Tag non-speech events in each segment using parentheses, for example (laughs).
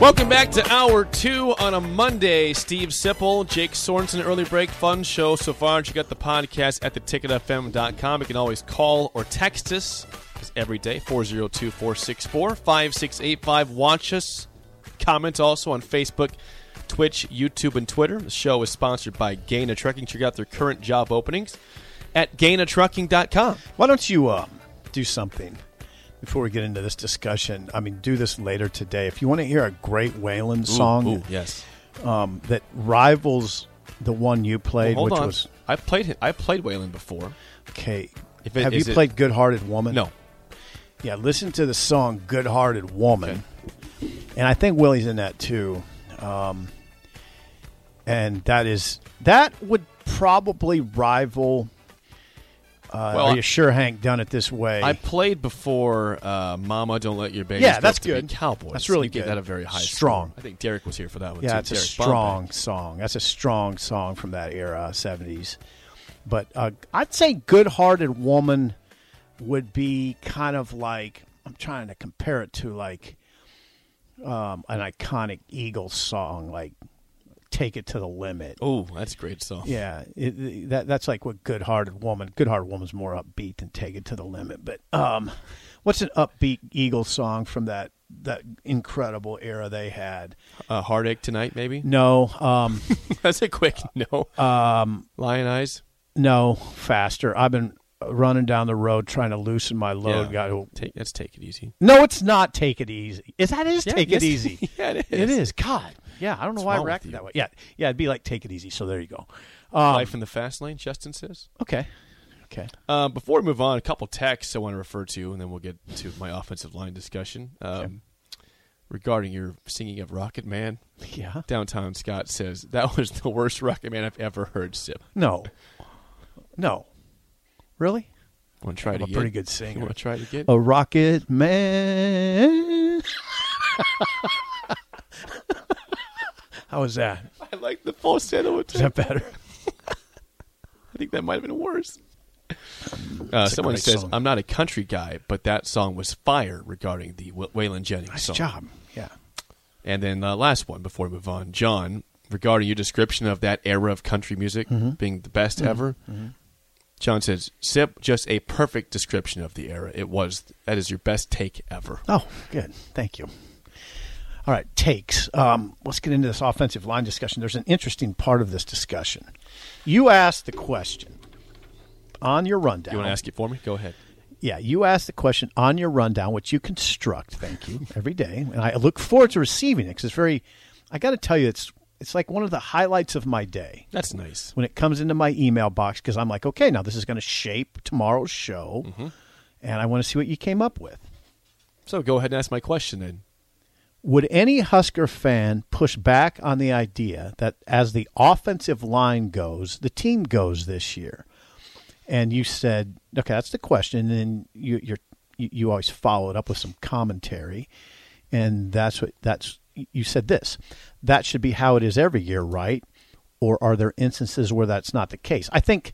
Welcome back to hour two on a Monday. Steve Sipple, Jake Sorensen, early break, fun show so far. You got the podcast at theticketfm.com. You can always call or text us every day 402 464 5685. Watch us. Comment also on Facebook, Twitch, YouTube, and Twitter. The show is sponsored by Gaina Trucking. Check out their current job openings at gainatrucking.com. Why don't you uh, do something before we get into this discussion? I mean, do this later today. If you want to hear a great Waylon song Ooh, yes. um, that rivals the one you played, Hold which on. was I played I played Waylon before. okay. If it- Have you it- played "Good Hearted Woman"? No. Yeah, listen to the song "Good Hearted Woman," and I think Willie's in that too. Um, and that is that would probably rival. Uh, Well, are you sure Hank done it this way? I played before uh, "Mama, Don't Let Your Baby." Yeah, that's Up to Be good. Cowboys. That's really good. that a very high Strong. score. I think Derek was here for that one. Yeah, too. it's a strong Bombay. song. That's a strong song from that era, seventies. But uh, I'd say "Good Hearted Woman" would be kind of like I'm trying to compare it to like um, an iconic Eagles song, like "Take It to the Limit." Oh, that's a great song. Yeah, it, it- that that's like what "Good Hearted Woman." "Good Hearted Woman's more upbeat than "Take It to the Limit." But um, what's an upbeat Eagles song from that that incredible era they had? Uh, Heartache tonight, maybe. No, um, (laughs) that's a quick no. Um, Lion Eyes. No, faster. I've been running down the road trying to loosen my load. Yeah. Got Take, let's take it easy. no, it's not. Take it easy. Is that is Yeah, take yes. it easy? (laughs) Yeah, it is. It is. God. Yeah, I don't know What's why I reacted that way. Yeah, yeah. It'd be like take it easy. So there you go. Um, Life in the fast lane. Justin says. okay. Okay. Uh, before we move on, a couple texts I want to refer to, and then we'll get to my offensive line discussion. Um, Regarding your singing of Rocket Man, Yeah. downtown Scott says that was the worst Rocket Man I've ever heard. Sip. No. No. Really? Want to try it again? pretty good singer. (laughs) want to try it again? A rocket man. (laughs) How was that? I like the falsetto. Is that better? (laughs) I think that might have been worse. Uh, someone says, song. "I'm not a country guy, but that song was fire." Regarding the w- Waylon Jennings Nice song. job. Yeah. And then uh, last one before we move on, John, regarding your description of that era of country music Mm-hmm. being the best ever. John says, "Sip, just a perfect description of the era. It was that is your best take ever." Oh, good. Thank you. All right, takes. Um, let's get into this offensive line discussion. There's an interesting part of this discussion. You asked the question on your rundown. You want to ask it for me? Go ahead. Yeah, you asked the question on your rundown, which you construct. Thank you every day, and I look forward to receiving it because it's very. I got to tell you, it's it's like one of the highlights of my day That's nice. when it comes into my email box because I'm like, okay, now this is going to shape tomorrow's show, Mm-hmm. and I want to see what you came up with. So go ahead and ask my question then. Would any Husker fan push back on the idea that as the offensive line goes, the team goes this year? And you said, okay, that's the question. And you, you're, you, you always follow it up with some commentary. And that's what that's, you said this. That should be how it is every year, right? Or are there instances where that's not the case? I think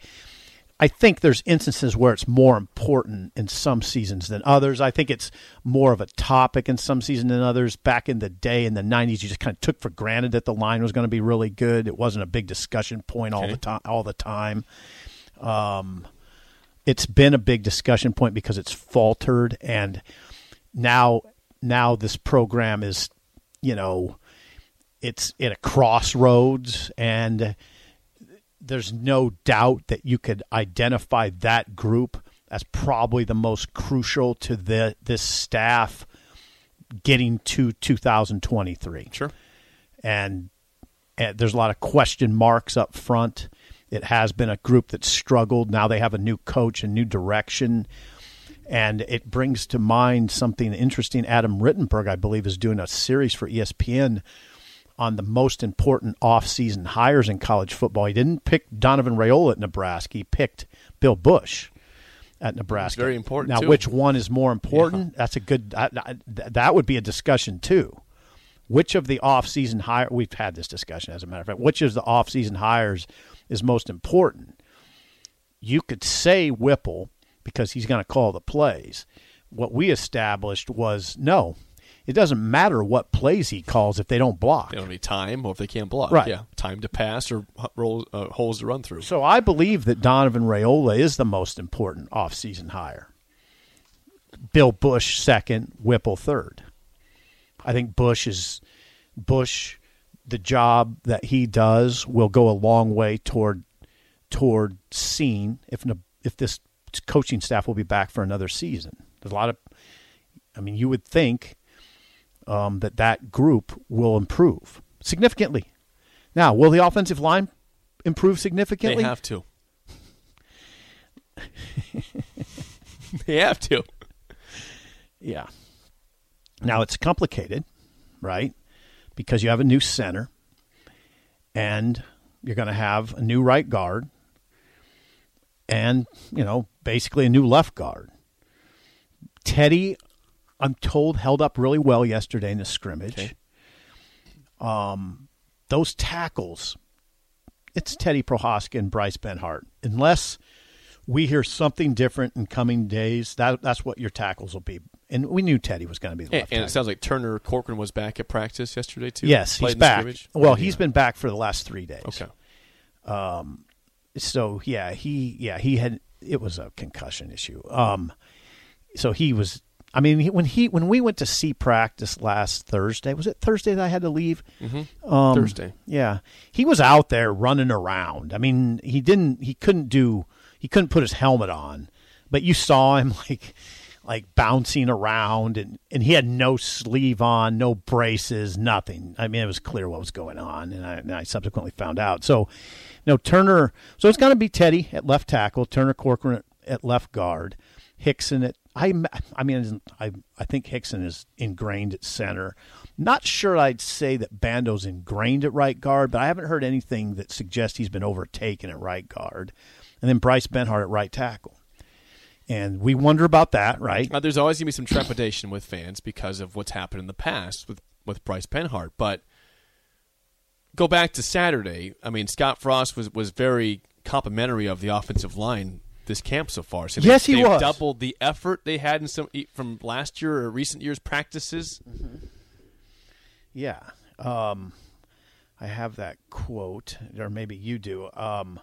I think there's instances where it's more important in some seasons than others. I think it's more of a topic in some seasons than others. Back in the day in the 90s, you just kind of took for granted that the line was going to be really good. It wasn't a big discussion point all Okay. the time. All the time. Um, it's been a big discussion point because it's faltered, and now now this program is, you know, it's at a crossroads and there's no doubt that you could identify that group as probably the most crucial to the this staff getting to 2023 Sure. and, and there's a lot of question marks up front. It has been a group that struggled. Now they have a new coach, a new direction, and it brings to mind something interesting. Adam Rittenberg, I believe, is doing a series for ESPN on the most important offseason hires in college football. He didn't pick Donovan Raiola at Nebraska. He picked Bill Busch at Nebraska. very important, Now, too. which one is more important? That's a good. I, I, that would be a discussion too which of the off-season hire we've had this discussion as a matter of fact which of the off-season hires is most important you could say whipple because he's going to call the plays what we established was no it doesn't matter what plays he calls if they don't block They don't need time, or if they can't block. Right. Yeah. Time to pass or roll, uh, holes to run through. so i believe that donovan raiola is the most important off-season hire bill busch second whipple third I think Busch is Busch. The job that he does will go a long way toward toward seeing if if this coaching staff will be back for another season. There's a lot of, I mean, you would think um, that that group will improve significantly. Now, will the offensive line improve significantly? They have to. (laughs) they have to. Yeah. Now it's complicated, right? Because you have a new center and you're going to have a new right guard and, you know, basically a new left guard. Teddy, I'm told, held up really well yesterday in the scrimmage. Okay. Um, those tackles, it's Teddy Prochazka and Bryce Benhart. Unless we hear something different in coming days, that that's what your tackles will be. And we knew Teddy was going to be the And, left and it sounds like Turner Corcoran was back at practice yesterday too. Yes, he's back. scrimmage? Well, Yeah. he's been back for the last three days. okay. Um, So yeah, he yeah he had it was a concussion issue. Um, so he was. I mean, when he when we went to see practice last Thursday, was it Thursday that I had to leave? Mm-hmm. Um, Thursday. Yeah, he was out there running around. I mean, he didn't. He couldn't do. He couldn't put his helmet on, but you saw him (laughs) like like bouncing around, and and he had no sleeve on, no braces, nothing. I mean, it was clear what was going on, and I, and I subsequently found out. So, no Turner. So it's going to be Teddy at left tackle, Turner Corcoran at, at left guard, Hixson at. I, I mean, I, I think Hixson is ingrained at center. Not sure I'd say that Bando's ingrained at right guard, but I haven't heard anything that suggests he's been overtaken at right guard. And then Bryce Benhart at right tackle. And we wonder about that, right? Uh, there's always going to be some trepidation with fans because of what's happened in the past with, with Bryce Benhart. But go back to Saturday. I mean, Scott Frost was, was very complimentary of the offensive line this camp so far. So they- Yes, he they've was. doubled the effort they had in some from last year or recent years' practices. Yeah. Um, I have that quote, or maybe you do. Um,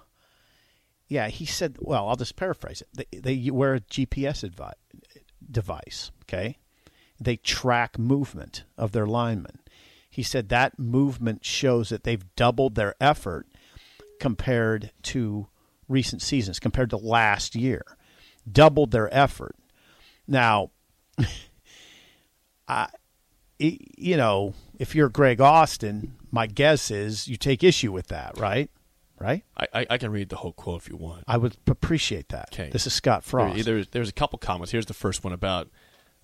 yeah, he said, well, I'll just paraphrase it. They, they wear a GPS advi- device, okay? They track movement of their linemen. He said that movement shows that they've doubled their effort compared to recent seasons, compared to last year. Doubled their effort. Now, (laughs) I, you know, if you're Greg Austin, my guess is you take issue with that, right? Right? I, I, I can read the whole quote if you want. I would appreciate that. Okay. This is Scott Frost. There, there's, there's a couple comments. Here's the first one about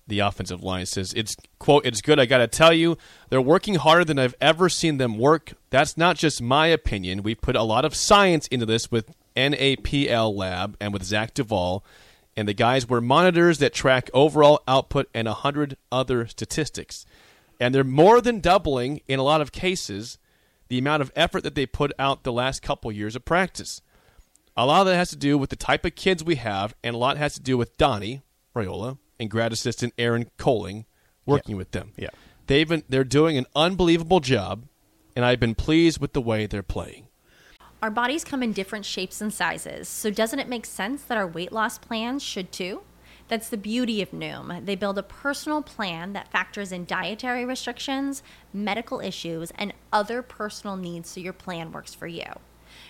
the offensive line. Says, it's, quote, it's good. I got to tell you, they're working harder than I've ever seen them work. That's not just my opinion. We put a lot of science into this with NAPL Lab and with Zach Duval. And the guys wear monitors that track overall output and a hundred other statistics. And they're more than doubling, in a lot of cases, the amount of effort that they put out the last couple years of practice. A lot of that has to do with the type of kids we have, and a lot has to do with Donnie Raiola and grad assistant Aaron Coling working with them. Yeah. They've been they're doing an unbelievable job, and I've been pleased with the way they're playing. Our bodies come in different shapes and sizes, so doesn't it make sense that our weight loss plans should too? That's the beauty of Noom. They build a personal plan that factors in dietary restrictions, medical issues, and other personal needs so your plan works for you.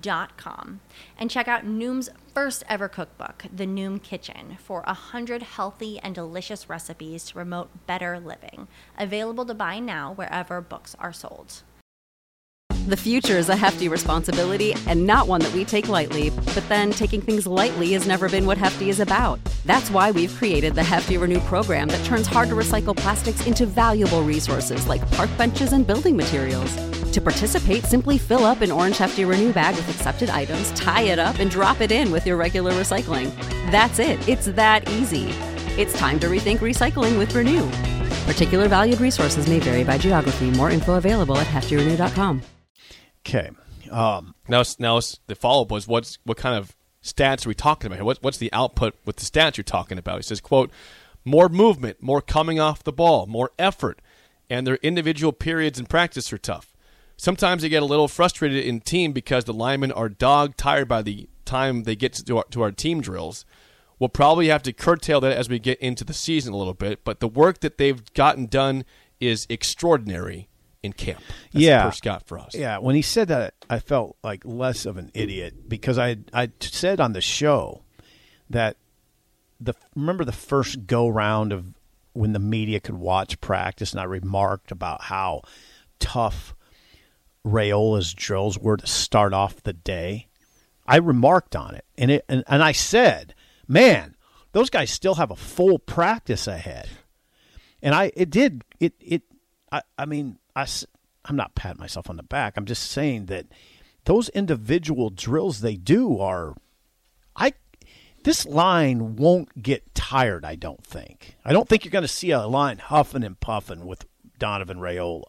Dot com and check out Noom's first ever cookbook, The Noom Kitchen, for a hundred healthy and delicious recipes to promote better living. Available to buy now wherever books are sold. The future is a hefty responsibility and not one that we take lightly. But then taking things lightly has never been what Hefty is about. That's why we've created the Hefty Renew program that turns hard to recycle plastics into valuable resources like park benches and building materials. To participate, simply fill up an orange Hefty Renew bag with accepted items, tie it up, and drop it in with your regular recycling. That's it. It's that easy. It's time to rethink recycling with Renew. Particular valued resources may vary by geography. More info available at heftyrenew.com. Okay. Um, Now, now the follow up was what's what kind of stats are we talking about here? What, what's the output with the stats you're talking about? He says, "quote More movement, more coming off the ball, more effort, and their individual periods in practice are tough. Sometimes they get a little frustrated in team because the linemen are dog tired by the time they get to our, to our team drills. We'll probably have to curtail that as we get into the season a little bit, but the work that they've gotten done is extraordinary in camp. That's Yeah. Scott Frost. Yeah, when he said that, I felt like less of an idiot because I I said on the show that the remember the first go round of when the media could watch practice, and I remarked about how tough Raiola's drills were to start off the day. I remarked on it, and it and, and I said, "Man, those guys still have a full practice ahead." And I it did it it I I mean I I'm not patting myself on the back. I'm just saying that those individual drills they do are I this line won't get tired, I don't think. I don't think you're going to see a line huffing and puffing with Donovan Raiola.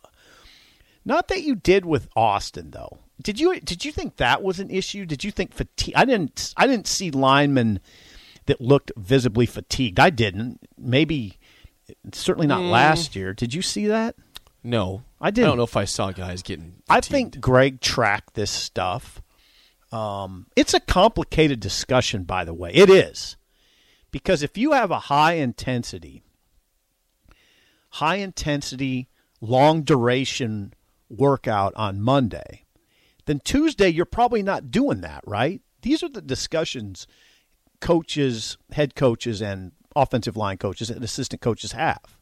Not that you did with Austin though. Did you did you think that was an issue? Did you think fatigue? I didn't I didn't see linemen that looked visibly fatigued. I didn't. Maybe certainly not last year. Did you see that? No, I didn't. I don't know if I saw guys getting. I think Greg tracked this stuff. Um, it's a complicated discussion, by the way. It is. Because if you have a high intensity, high intensity, long duration workout on Monday, then Tuesday you're probably not doing that, right? These are the discussions coaches, head coaches, and offensive line coaches and assistant coaches have.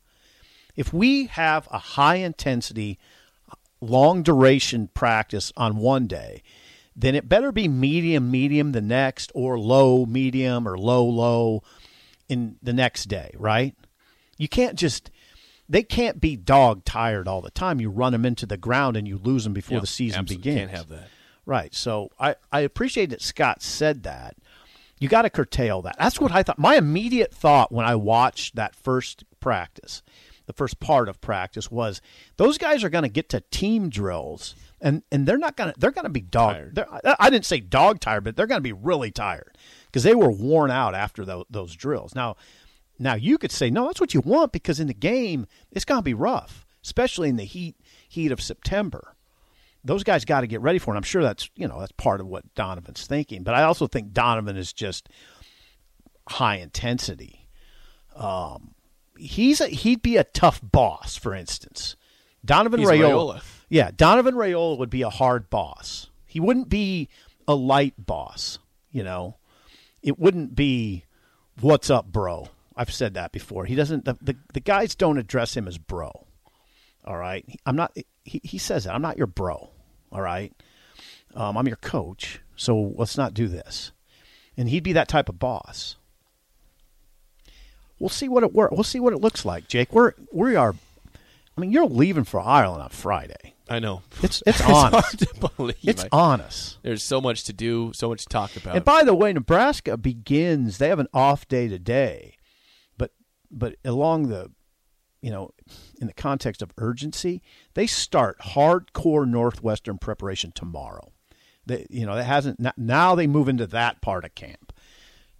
If we have a high intensity, long duration practice on one day, then it better be medium, medium the next, or low, medium, or low, low in the next day, right? You can't just, they can't be dog tired all the time. You run them into the ground and you lose them before Yeah, the season absolutely begins. Can't have that. Right. So I, I appreciate that Scott said that. You got to curtail that. That's what I thought. My immediate thought when I watched that first practice, the first part of practice was those guys are going to get to team drills and and they're not going to they're going to be dog Tired. I didn't say dog tired, but they're going to be really tired because they were worn out after tho- those drills. Now now you could say no, that's what you want because in the game it's going to be rough, especially in the heat heat of September those guys got to get ready for it. I'm sure that's you know that's part of what Donovan's thinking, but I also think Donovan is just high intensity. Um, he's a, he'd be a tough boss, for instance. Donovan He's Rayola, Raiola. yeah, Donovan Raiola would be a hard boss. He wouldn't be a light boss. You know, it wouldn't be what's up, bro. I've said that before. He doesn't. The, the, the guys don't address him as bro. All right. I'm not. He, he says that I'm not your bro. All right. Um, I'm your coach, so let's not do this. And he'd be that type of boss. We'll see what it work. We'll see what it looks like, Jake. We're we are. I mean, you're leaving for Ireland on Friday. I know. It's (laughs) it's, It's on hard to believe. It's I- on us. There's so much to do, so much to talk about. And by the way, Nebraska begins. They have an off day today, but along the, you know, in the context of urgency, they start hardcore Northwestern preparation tomorrow. They, you know, that hasn't now they move into that part of camp.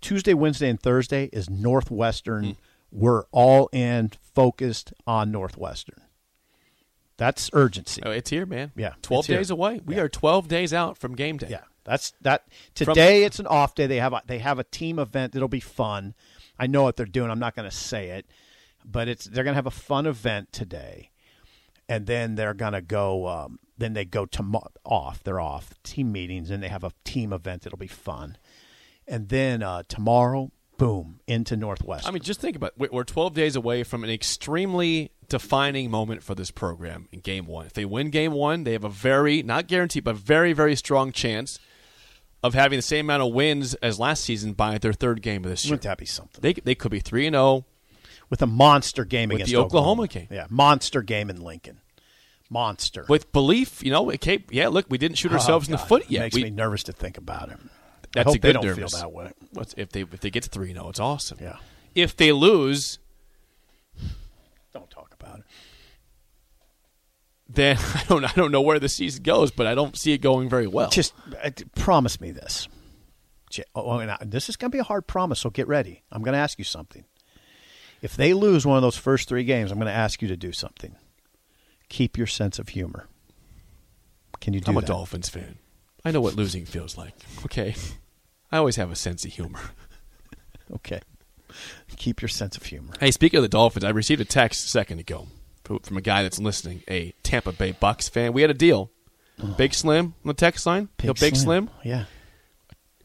Tuesday, Wednesday, and Thursday is Northwestern. Hmm. We're all in, focused on Northwestern. That's urgency. Oh, it's here, man. Yeah, 12 it's here. days away. We Yeah. are 12 days out from game day. Yeah, that's that. Today it's an off day. They have a, they have a team event. It'll be fun. I know what they're doing. I'm not going to say it, but it's they're going to have a fun event today, and then they're going to go. Um, then they go to off. They're off team meetings, and they have a team event. It'll be fun, and then uh, tomorrow, boom, into Northwest. I mean, just think about it. We're 12 days away from an extremely defining moment for this program in game one. If they win game one, they have a very, not guaranteed, but very, very strong chance of having the same amount of wins as last season by their third game of this year. wouldn't that be something? They, they could be 3 and 0. With a monster game With against the Oklahoma game. Yeah, monster game in Lincoln. Monster. With belief, you know, okay, yeah, look, we didn't shoot oh, ourselves Oh, in the foot it yet. Makes We- me nervous to think about it. I That's hope a good they don't nervous. feel that way. If they if they get to 3 0, it's awesome. Yeah. If they lose, Don't talk about it. Then (laughs) I don't I don't know where the season goes, but I don't see it going very well. Just uh, promise me this. Oh, and I- this is going to be a hard promise, so get ready. I'm going to ask you something. If they lose one of those first three games, I'm going to ask you to do something. Keep your sense of humor. Can you do I'm a that? Dolphins fan. I know what losing feels like. Okay, I always have a sense of humor. (laughs) Okay. Keep your sense of humor. Hey, speaking of the Dolphins, I received a text a second ago from a guy that's listening, a Tampa Bay Bucks fan. We had a deal. Oh. Big Slim on the text line. You know, Big Slim. Yeah.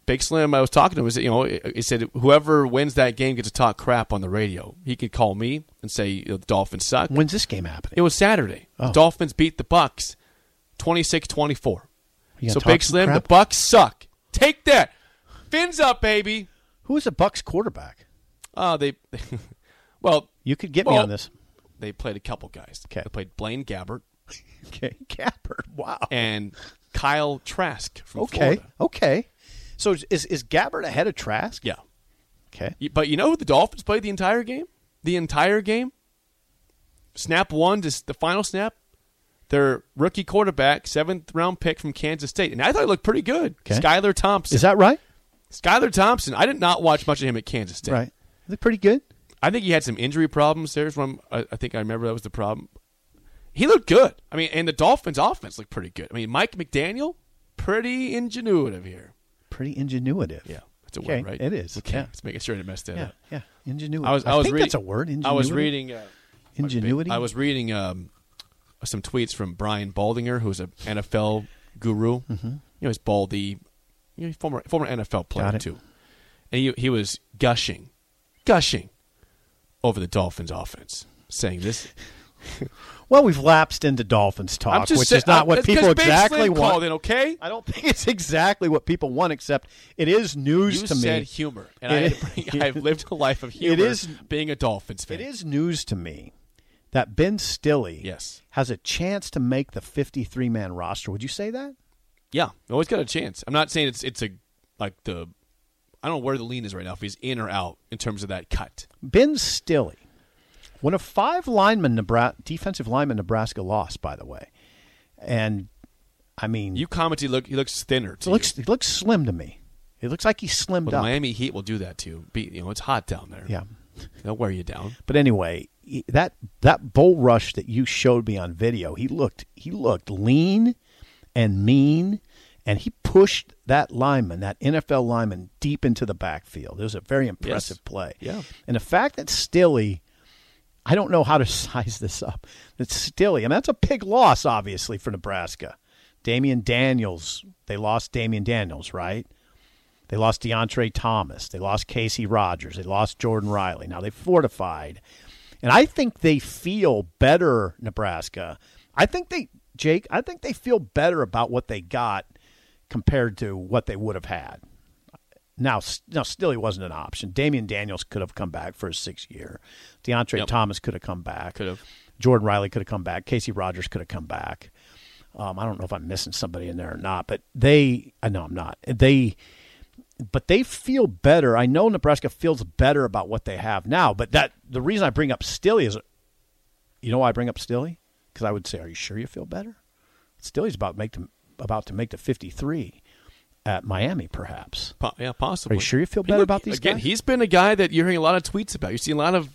Big Slim. I was talking to him. He said, you know, he said whoever wins that game gets to talk crap on the radio. He could call me and say the Dolphins suck. When's this game happening? It was Saturday. Oh. The Dolphins beat the Bucks 26-24. So Big Slim, crap? the Bucks suck. Take that. Fins up, baby. Who is the Bucks quarterback? Oh, they. (laughs) well, You could get me on this. They played a couple guys. Okay. They played Blaine Gabbert (laughs) Okay. Gabbert. Wow. and Kyle Trask from Okay. Florida. Okay. So is, is Gabbert ahead of Trask? Yeah. Okay. But you know who the Dolphins played the entire game? The entire game? Snap one to the final snap? Their rookie quarterback, seventh round pick from Kansas State. And I thought he looked pretty good. Okay. Skylar Thompson. Is that right? Skylar Thompson, I did not watch much of him at Kansas State. Right. It pretty good? I think he had some injury problems. There's one. I, I think I remember that was the problem. He looked good. I mean, and the Dolphins' offense looked pretty good. I mean, Mike McDaniel, pretty ingenuitive here. Pretty ingenuitive. Yeah, that's a Okay, word, right? It is. Okay, Yeah. let's make sure I didn't mess that Yeah. up. Yeah. Ingenuity. I was. I, was think reading. that's a word. Ingenuity. I was reading. Uh, Ingenuity. I was reading um, some tweets from Brian Baldinger, who's an NFL guru. Mm-hmm. You know, he's Baldy, you know, former former NFL player too, and he he was gushing, gushing over the Dolphins' offense, saying this. (laughs) Well, we've lapsed into Dolphins talk, which saying- is not I'm- what it's people exactly want. called in, okay? I don't (laughs) think it's exactly what people want, except it is news You to said me. humor, and It I bring, I've lived a life of (laughs) humor. It is- being a Dolphins fan. It is news to me that Ben Stille Yes. has a chance to make the 53 man roster. Would you say that? Yeah, always got a chance. I'm not saying it's it's a like the. I don't know where the lean is right now. If he's in or out in terms of that cut. Ben Stille, one of five linemen, Nebraska, defensive linemen Nebraska lost, by the way. And, I mean, You commented he look he looks thinner. To looks, it looks slim to me. It looks like he's slimmed Well, the up. Miami Heat will do that too. you. Be, you know, it's hot down there. Yeah. they'll wear you down. But anyway, that that bull rush that you showed me on video, he looked he looked lean and mean, and he pushed that lineman, that NFL lineman, deep into the backfield. It was a very impressive play. Yeah. and the fact that Stille, I don't know how to (laughs) size this up. That Stille, I mean, that's a big loss, obviously, for Nebraska. Damion Daniels, they lost Damion Daniels, right? They lost Deontre Thomas. They lost Casey Rogers. They lost Jordan Riley. Now they fortified. And I think they feel better, Nebraska. I think they, Jake, I think they feel better about what they got compared to what they would have had. Now, now still he wasn't an option. Damion Daniels could have come back for a six year. DeAndre Yep. Thomas could have come back. Could have. Jordan Riley could have come back. Casey Rogers could have come back. Um, I don't know if I'm missing somebody in there or not, but they. I know I'm not. They, but they feel better. I know Nebraska feels better about what they have now. But that the reason I bring up Stille is, you know, why I bring up Stille because I would say, are you sure you feel better? Stille's about make the, about to make the 53 at Miami, perhaps. Po- yeah, possibly. Are you sure you feel I mean, better about these again, guys? he's been a guy that you're hearing a lot of tweets about. You're seeing a lot of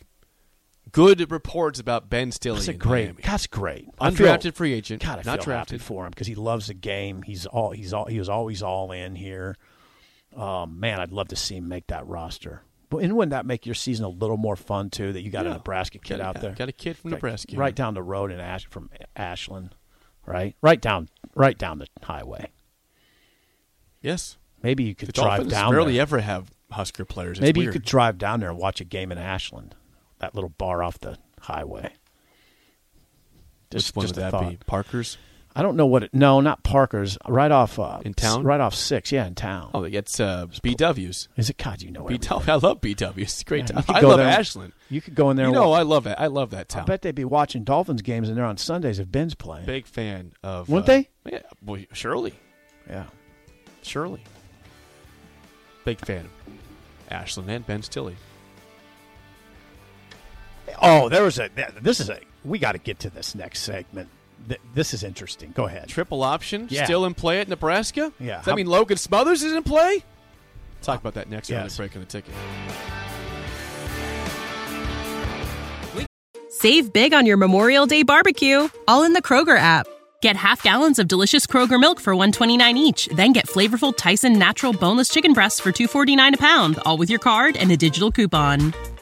good reports about Ben Stille. That's in great. Miami. That's great. I feel- Undrafted free agent. God, I not drafted. for him because he loves the game. He's all. He's all. He was always all in here. Um, man, I'd love to see him make that roster. But and wouldn't that make your season a little more fun too? That you got a Nebraska kid Got out there, got a kid from Got- Nebraska. right down the road in Ash from Ashland, right, right down, right down the highway. Yes. Maybe you could The drive Dolphins down rarely there. ever have Husker players. It's Maybe you could drive down there and watch a game in Ashland, that little bar off the highway. Which one just would that thought. be? Parker's? I don't know what. It, no, not Parker's. Right off uh, In town? Right off six. Yeah, in town. Oh, it's uh, BW's. Is it? God, you know BW. (laughs) I love BW's. It's great Yeah, town. I love there- Ashland. You could go in there. You and know, wa- I love it. I love that town. I bet they'd be watching Dolphins games in there on Sundays if Ben's playing. Big fan of. Wouldn't uh, they? Yeah, well, surely, Yeah. surely. Big fan of Ashland and Ben Stille. Oh, there was a. This is a. We got to get to this next segment. Th- This is interesting. Go ahead. Triple option Yeah. still in play at Nebraska. Yeah. Does that How- mean Logan Smothers is in play? Talk about that next round Yes. of break on the ticket. Save big on your Memorial Day barbecue, all in the Kroger app. Get half gallons of delicious Kroger milk for 129 each, then get flavorful Tyson natural boneless chicken breasts for 249 a pound, all with your card and a digital coupon.